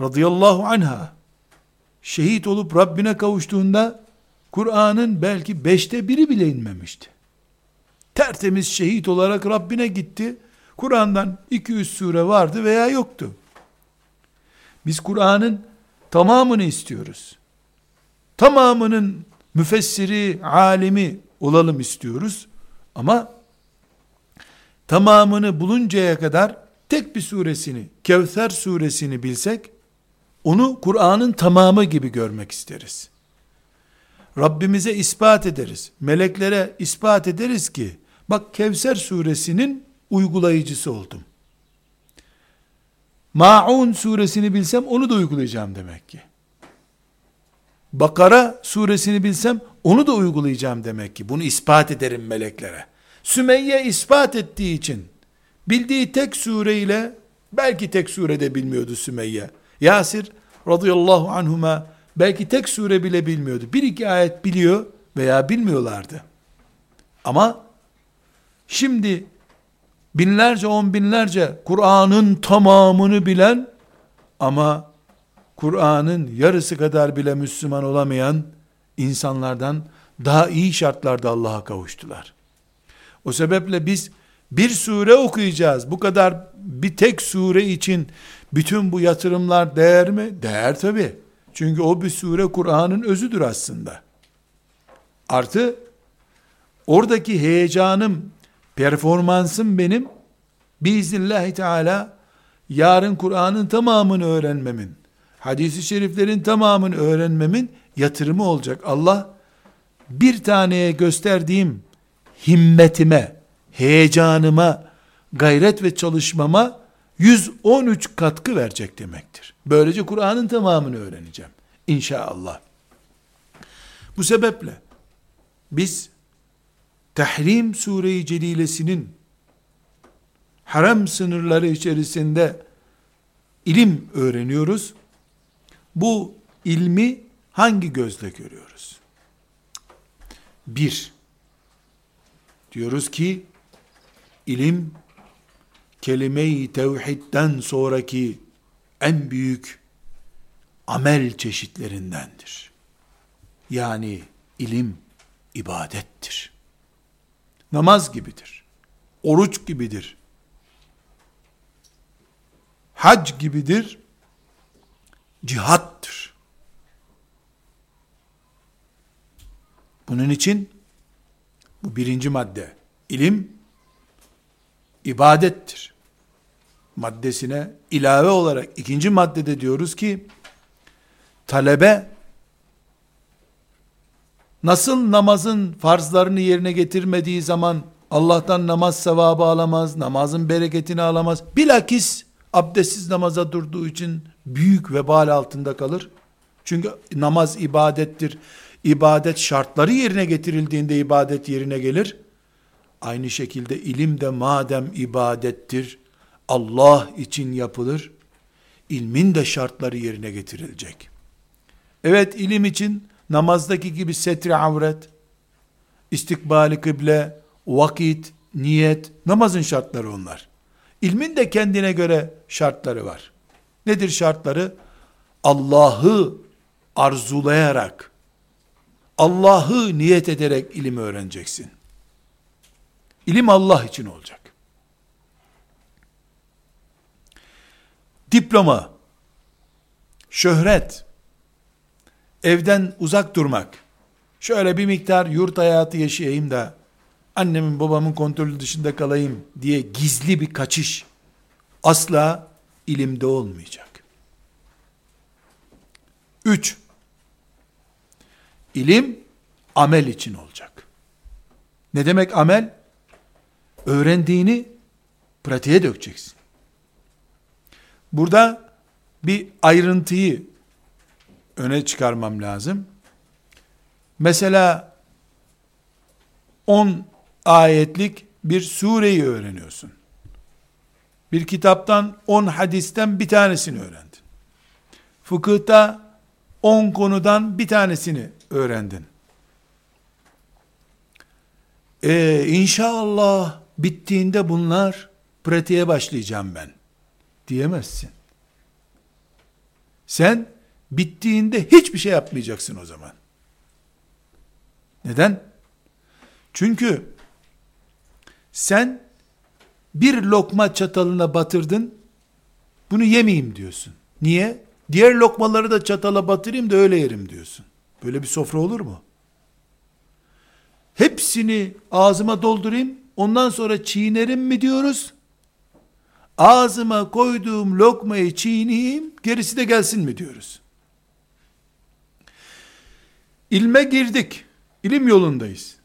radıyallahu anha şehit olup Rabbine kavuştuğunda Kur'an'ın belki beşte biri bile inmemişti. Tertemiz şehit olarak Rabbine gitti. Kur'an'dan 200 sure vardı veya yoktu. Biz Kur'an'ın tamamını istiyoruz. Tamamının müfessiri, alimi olalım istiyoruz. Ama tamamını buluncaya kadar tek bir suresini, Kevser suresini bilsek, onu Kur'an'ın tamamı gibi görmek isteriz. Rabbimize ispat ederiz. Meleklere ispat ederiz ki, bak Kevser suresinin uygulayıcısı oldum. Ma'un suresini bilsem onu da uygulayacağım demek ki. Bakara suresini bilsem onu da uygulayacağım demek ki. Bunu ispat ederim meleklere. Sümeyye ispat ettiği için bildiği tek sureyle belki tek surede bilmiyordu Sümeyye. Yasir radıyallahu anhuma belki tek sure bile bilmiyordu. Bir iki ayet biliyor veya bilmiyorlardı. Ama şimdi binlerce on binlerce Kur'an'ın tamamını bilen ama Kur'an'ın yarısı kadar bile Müslüman olamayan insanlardan daha iyi şartlarda Allah'a kavuştular. O sebeple biz bir sure okuyacağız. Bu kadar bir tek sure için bütün bu yatırımlar değer mi? Değer tabi. Çünkü o bir sure Kur'an'ın özüdür aslında. Artı oradaki heyecanım, performansım benim biiznillahü teala yarın Kur'an'ın tamamını öğrenmemin, hadisi şeriflerin tamamını öğrenmemin yatırımı olacak. Allah bir taneye gösterdiğim himmetime, heyecanıma, gayret ve çalışmama 113 katkı verecek demektir. Böylece Kur'an'ın tamamını öğreneceğim. İnşallah. Bu sebeple biz Tahrim Sure-i Celilesinin harem sınırları içerisinde ilim öğreniyoruz. Bu ilmi hangi gözle görüyoruz? Bir, diyoruz ki ilim kelime-i tevhidden sonraki en büyük amel çeşitlerindendir. Yani ilim ibadettir. Namaz gibidir. Oruç gibidir. Hac gibidir. Cihattır. Bunun için bu birinci madde. ilim ibadettir. Maddesine ilave olarak ikinci maddede diyoruz ki talebe nasıl namazın farzlarını yerine getirmediği zaman Allah'tan namaz sevabı alamaz, namazın bereketini alamaz. Bilakis abdestsiz namaza durduğu için büyük vebal altında kalır. Çünkü namaz ibadettir. İbadet şartları yerine getirildiğinde ibadet yerine gelir. Aynı şekilde ilim de madem ibadettir, Allah için yapılır, ilmin de şartları yerine getirilecek. Evet ilim için namazdaki gibi setri avret, istikbali kıble, vakit, niyet, namazın şartları onlar. İlmin de kendine göre şartları var. Nedir şartları? Allah'ı arzulayarak, Allah'ı niyet ederek ilim öğreneceksin. İlim Allah için olacak. Diploma, şöhret, evden uzak durmak, şöyle bir miktar yurt hayatı yaşayayım da annemin babamın kontrolü dışında kalayım diye gizli bir kaçış asla ilimde olmayacak. 3. İlim amel için olacak. Ne demek amel? Öğrendiğini pratiğe dökeceksin. Burada bir ayrıntıyı öne çıkarmam lazım. Mesela 10 ayetlik bir sureyi öğreniyorsun. Bir kitaptan 10 hadisten bir tanesini öğrendin. Fıkıhta 10 konudan bir tanesini öğrendin. Ee, inşallah bittiğinde bunlar pratiğe başlayacağım ben diyemezsin. Sen bittiğinde hiçbir şey yapmayacaksın o zaman. Neden? Çünkü sen bir lokma çatalına batırdın, bunu yemeyeyim diyorsun. Niye? Diğer lokmaları da çatala batırayım da öyle yerim diyorsun. Böyle bir sofra olur mu? Hepsini ağzıma doldurayım, ondan sonra çiğnerim mi diyoruz? Ağzıma koyduğum lokmayı çiğneyim, gerisi de gelsin mi diyoruz? İlme girdik. İlim yolundayız.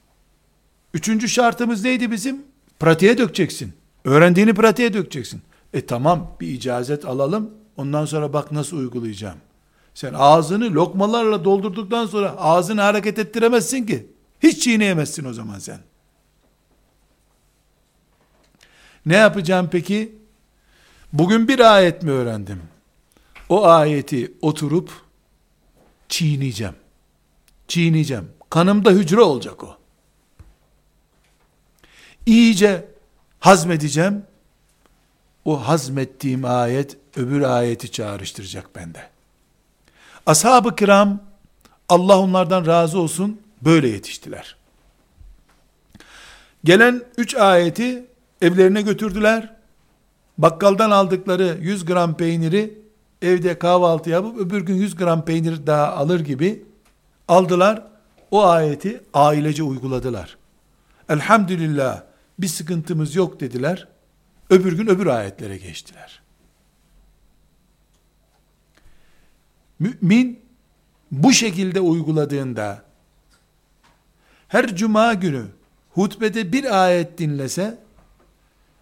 Üçüncü şartımız neydi bizim? Pratiğe dökeceksin. Öğrendiğini pratiğe dökeceksin. E tamam bir icazet alalım. Ondan sonra bak nasıl uygulayacağım. Sen ağzını lokmalarla doldurduktan sonra ağzını hareket ettiremezsin ki. Hiç çiğneyemezsin o zaman sen. Ne yapacağım peki? Bugün bir ayet mi öğrendim? O ayeti oturup çiğneyeceğim. Çiğneyeceğim. Kanımda hücre olacak o. İyice hazmedeceğim. O hazmettiğim ayet öbür ayeti çağrıştıracak bende. Ashab-ı kiram Allah onlardan razı olsun böyle yetiştiler. Gelen üç ayeti evlerine götürdüler. Bakkaldan aldıkları 100 gram peyniri evde kahvaltı yapıp öbür gün 100 gram peynir daha alır gibi aldılar. O ayeti ailece uyguladılar. Elhamdülillah bir sıkıntımız yok dediler. Öbür gün öbür ayetlere geçtiler. Mümin bu şekilde uyguladığında her cuma günü hutbede bir ayet dinlese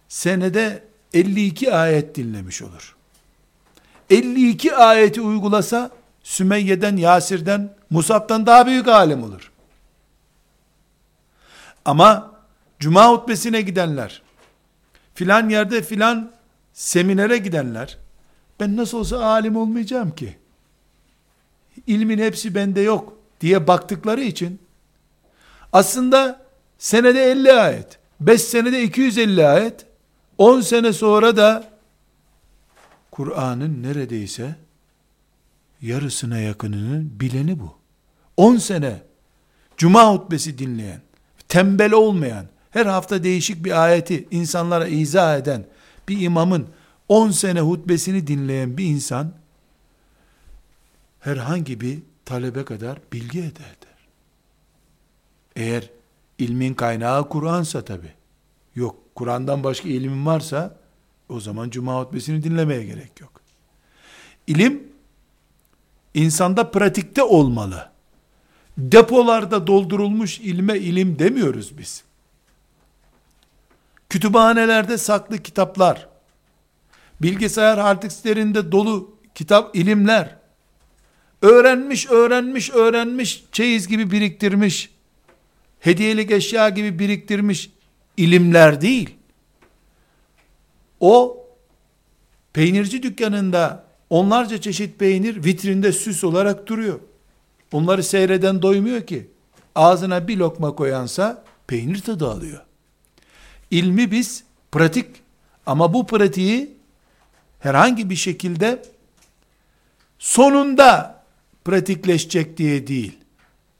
senede 52 ayet dinlemiş olur. 52 ayeti uygulasa Sümeyye'den, Yasir'den, Musab'dan daha büyük alim olur. Ama cuma hutbesine gidenler, filan yerde filan seminere gidenler, ben nasıl olsa alim olmayacağım ki, ilmin hepsi bende yok diye baktıkları için, aslında senede 50 ayet, 5 senede 250 ayet, 10 sene sonra da Kur'an'ın neredeyse yarısına yakınının bileni bu. 10 sene cuma hutbesi dinleyen, tembel olmayan, her hafta değişik bir ayeti insanlara izah eden bir imamın 10 sene hutbesini dinleyen bir insan herhangi bir talebe kadar bilgi eder. Eğer ilmin kaynağı Kur'ansa tabi. Yok Kur'an'dan başka ilmin varsa O zaman cuma hutbesini dinlemeye gerek yok. İlim insanda pratikte olmalı. Depolarda doldurulmuş ilme ilim demiyoruz biz. Kütüphanelerde saklı kitaplar, bilgisayar hard dolu kitap, ilimler, öğrenmiş, öğrenmiş, öğrenmiş, çeyiz gibi biriktirmiş, hediyelik eşya gibi biriktirmiş ilimler değil. O peynirci dükkanında onlarca çeşit peynir vitrinde süs olarak duruyor. Onları seyreden doymuyor ki. Ağzına bir lokma koyansa peynir tadı alıyor. İlmi biz pratik ama bu pratiği herhangi bir şekilde sonunda pratikleşecek diye değil.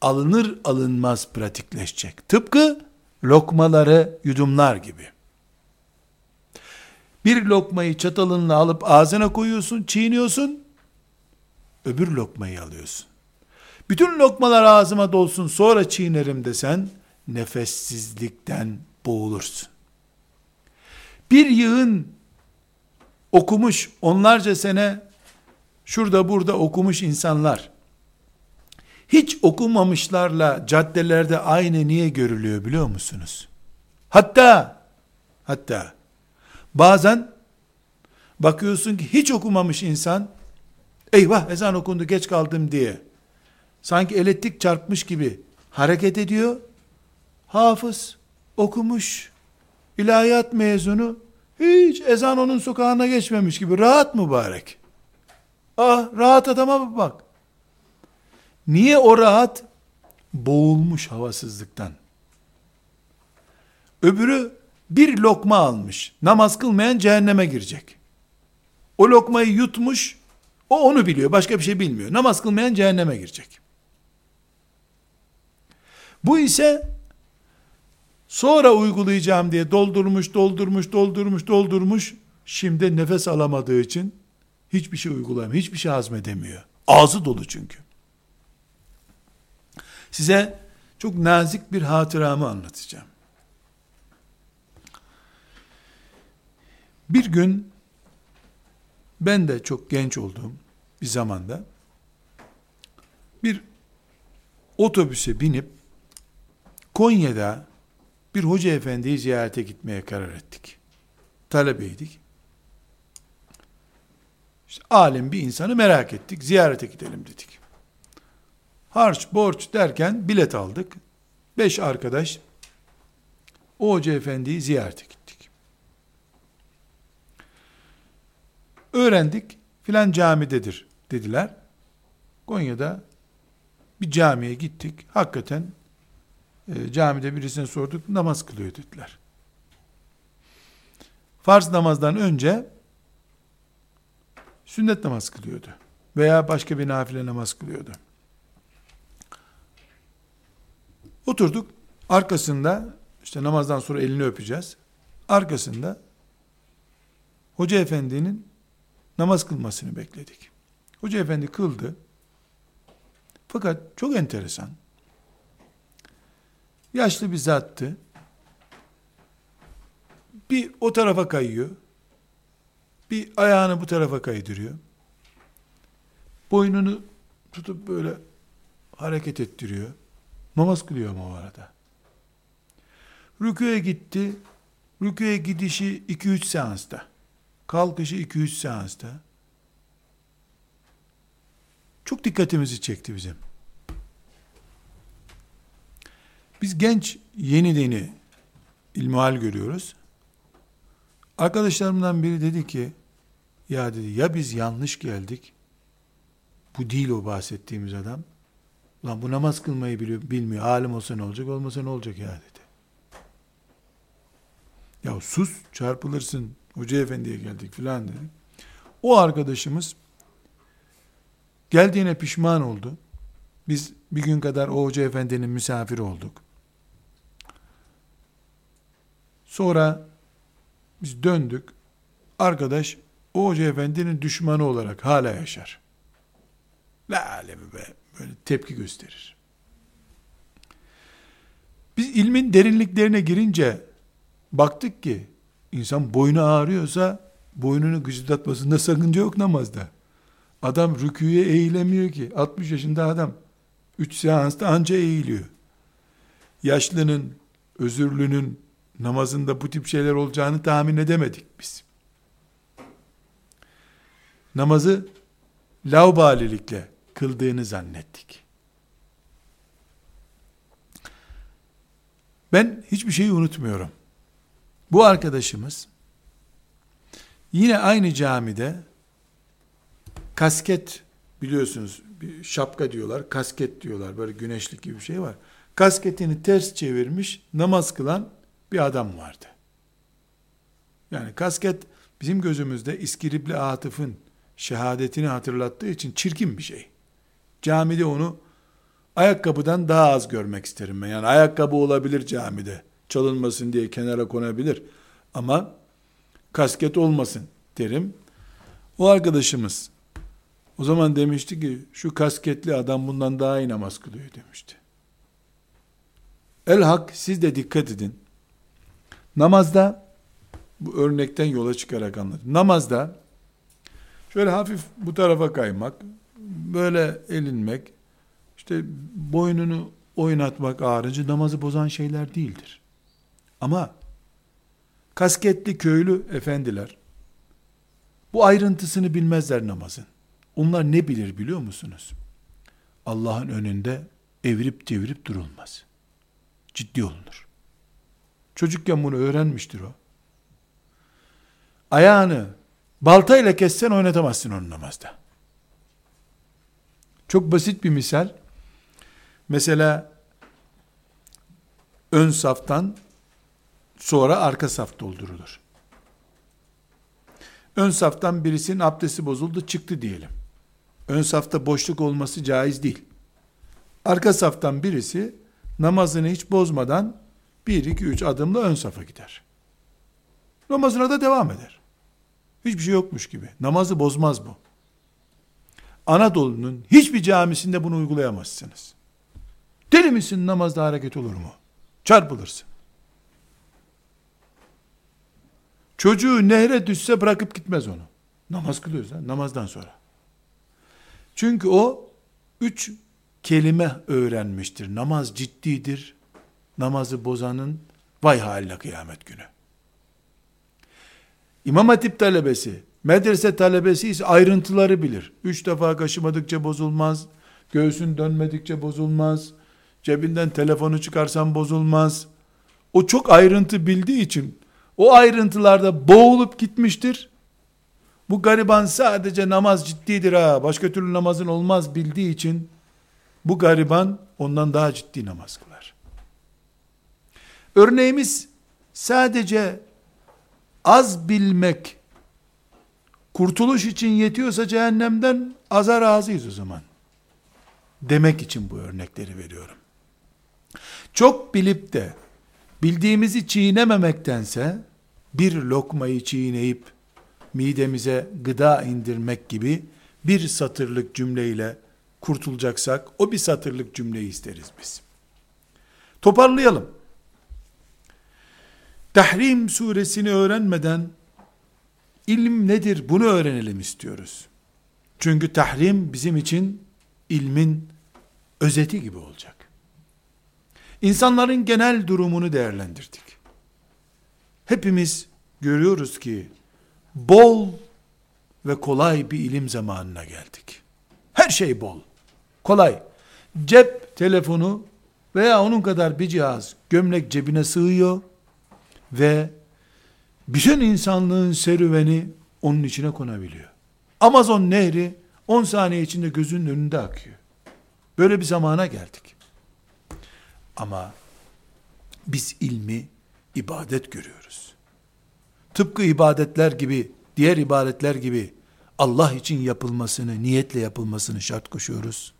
Alınır alınmaz pratikleşecek. Tıpkı lokmaları yudumlar gibi. Bir lokmayı çatalınla alıp ağzına koyuyorsun, çiğniyorsun. Öbür lokmayı alıyorsun. Bütün lokmalar ağzıma dolsun sonra çiğnerim desen nefessizlikten boğulursun. Bir yığın okumuş onlarca sene şurada burada okumuş insanlar hiç okumamışlarla caddelerde aynı niye görülüyor biliyor musunuz? Hatta hatta bazen bakıyorsun ki hiç okumamış insan eyvah ezan okundu geç kaldım diye sanki elektrik çarpmış gibi hareket ediyor. Hafız okumuş ilahiyat mezunu hiç ezan onun sokağına geçmemiş gibi rahat mübarek. Ah rahat adama bak. Niye o rahat? Boğulmuş havasızlıktan. Öbürü bir lokma almış. Namaz kılmayan cehenneme girecek. O lokmayı yutmuş. O onu biliyor. Başka bir şey bilmiyor. Namaz kılmayan cehenneme girecek. Bu ise sonra uygulayacağım diye doldurmuş, doldurmuş, doldurmuş, doldurmuş. Şimdi nefes alamadığı için hiçbir şey uygulamıyor. Hiçbir şey hazmedemiyor. Ağzı dolu çünkü. Size çok nazik bir hatıramı anlatacağım. Bir gün ben de çok genç olduğum bir zamanda bir otobüse binip Konya'da bir hoca efendiyi ziyarete gitmeye karar ettik. Talebeydik. İşte alim bir insanı merak ettik. Ziyarete gidelim dedik harç borç derken bilet aldık. Beş arkadaş o hoca efendiyi ziyarete gittik. Öğrendik filan camidedir dediler. Konya'da bir camiye gittik. Hakikaten e, camide birisine sorduk namaz kılıyor dediler. Farz namazdan önce sünnet namaz kılıyordu. Veya başka bir nafile namaz kılıyordu. Oturduk. Arkasında işte namazdan sonra elini öpeceğiz. Arkasında Hoca Efendi'nin namaz kılmasını bekledik. Hoca Efendi kıldı. Fakat çok enteresan. Yaşlı bir zattı. Bir o tarafa kayıyor. Bir ayağını bu tarafa kaydırıyor. Boynunu tutup böyle hareket ettiriyor. Namaz kılıyor ama o arada. Rüküye gitti. Rüküye gidişi 2-3 seansta. Kalkışı 2-3 seansta. Çok dikkatimizi çekti bizim. Biz genç yeni deni ilmihal görüyoruz. Arkadaşlarımdan biri dedi ki, ya dedi ya biz yanlış geldik, bu değil o bahsettiğimiz adam, Lan bu namaz kılmayı biliyor, bilmiyor. Alim olsa ne olacak, olmasa ne olacak ya dedi. Ya sus, çarpılırsın. Hoca efendiye geldik filan dedi. O arkadaşımız geldiğine pişman oldu. Biz bir gün kadar o hoca efendinin misafiri olduk. Sonra biz döndük. Arkadaş o hoca efendinin düşmanı olarak hala yaşar. La alemi be böyle tepki gösterir. Biz ilmin derinliklerine girince baktık ki insan boynu ağrıyorsa boynunu gıcırdatmasında sakınca yok namazda. Adam rüküye eğilemiyor ki. 60 yaşında adam. 3 seansta anca eğiliyor. Yaşlının, özürlünün namazında bu tip şeyler olacağını tahmin edemedik biz. Namazı laubalilikle kıldığını zannettik. Ben hiçbir şeyi unutmuyorum. Bu arkadaşımız yine aynı camide kasket biliyorsunuz bir şapka diyorlar, kasket diyorlar. Böyle güneşlik gibi bir şey var. Kasketini ters çevirmiş namaz kılan bir adam vardı. Yani kasket bizim gözümüzde İskilipli Atıf'ın şehadetini hatırlattığı için çirkin bir şey. Camide onu ayakkabıdan daha az görmek isterim ben. Yani ayakkabı olabilir camide. Çalınmasın diye kenara konabilir. Ama kasket olmasın derim. O arkadaşımız o zaman demişti ki şu kasketli adam bundan daha iyi namaz kılıyor demişti. El hak siz de dikkat edin. Namazda bu örnekten yola çıkarak anladım. Namazda şöyle hafif bu tarafa kaymak, böyle elinmek, işte boynunu oynatmak ağrıcı namazı bozan şeyler değildir. Ama kasketli köylü efendiler bu ayrıntısını bilmezler namazın. Onlar ne bilir biliyor musunuz? Allah'ın önünde evirip devirip durulmaz. Ciddi olunur. Çocukken bunu öğrenmiştir o. Ayağını baltayla kessen oynatamazsın onu namazda. Çok basit bir misal. Mesela ön saftan sonra arka saf doldurulur. Ön saftan birisinin abdesti bozuldu çıktı diyelim. Ön safta boşluk olması caiz değil. Arka saftan birisi namazını hiç bozmadan 1 2 3 adımla ön safa gider. Namazına da devam eder. Hiçbir şey yokmuş gibi. Namazı bozmaz bu. Anadolu'nun hiçbir camisinde bunu uygulayamazsınız. Deli misin namazda hareket olur mu? Çarpılırsın. Çocuğu nehre düşse bırakıp gitmez onu. Namaz kılıyoruz ha, namazdan sonra. Çünkü o üç kelime öğrenmiştir. Namaz ciddidir. Namazı bozanın vay haline kıyamet günü. İmam Hatip talebesi, medrese talebesi ise ayrıntıları bilir. Üç defa kaşımadıkça bozulmaz, göğsün dönmedikçe bozulmaz, cebinden telefonu çıkarsan bozulmaz. O çok ayrıntı bildiği için o ayrıntılarda boğulup gitmiştir. Bu gariban sadece namaz ciddidir ha, başka türlü namazın olmaz bildiği için bu gariban ondan daha ciddi namaz kılar. Örneğimiz sadece az bilmek kurtuluş için yetiyorsa cehennemden aza razıyız o zaman. Demek için bu örnekleri veriyorum. Çok bilip de bildiğimizi çiğnememektense bir lokmayı çiğneyip midemize gıda indirmek gibi bir satırlık cümleyle kurtulacaksak o bir satırlık cümleyi isteriz biz. Toparlayalım. Tahrim suresini öğrenmeden ilim nedir bunu öğrenelim istiyoruz. Çünkü tahrim bizim için ilmin özeti gibi olacak. İnsanların genel durumunu değerlendirdik. Hepimiz görüyoruz ki bol ve kolay bir ilim zamanına geldik. Her şey bol, kolay. Cep telefonu veya onun kadar bir cihaz gömlek cebine sığıyor ve bütün insanlığın serüveni onun içine konabiliyor. Amazon nehri 10 saniye içinde gözünün önünde akıyor. Böyle bir zamana geldik. Ama biz ilmi ibadet görüyoruz. Tıpkı ibadetler gibi, diğer ibadetler gibi Allah için yapılmasını, niyetle yapılmasını şart koşuyoruz.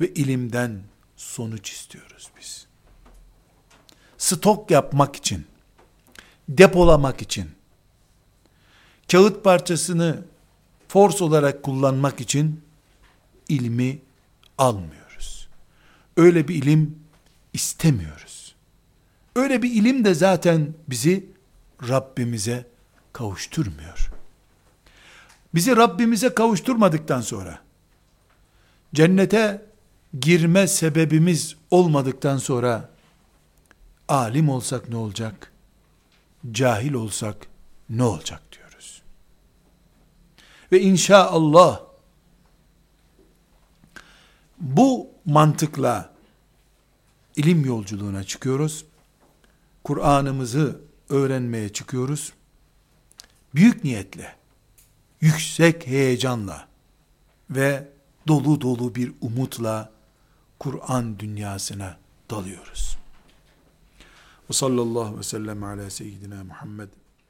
Ve ilimden sonuç istiyoruz biz. Stok yapmak için, depolamak için, kağıt parçasını force olarak kullanmak için ilmi almıyoruz. Öyle bir ilim istemiyoruz. Öyle bir ilim de zaten bizi Rabbimize kavuşturmuyor. bizi Rabbimize kavuşturmadıktan sonra, cennete girme sebebimiz olmadıktan sonra, alim olsak ne olacak? Cahil olsak ne olacak diyoruz. Ve inşallah, bu mantıkla ilim yolculuğuna çıkıyoruz. Kur'an'ımızı öğrenmeye çıkıyoruz. Büyük niyetle, yüksek heyecanla ve dolu dolu bir umutla Kur'an dünyasına dalıyoruz. Ve sallallahu ve sellem ala seyyidina Muhammed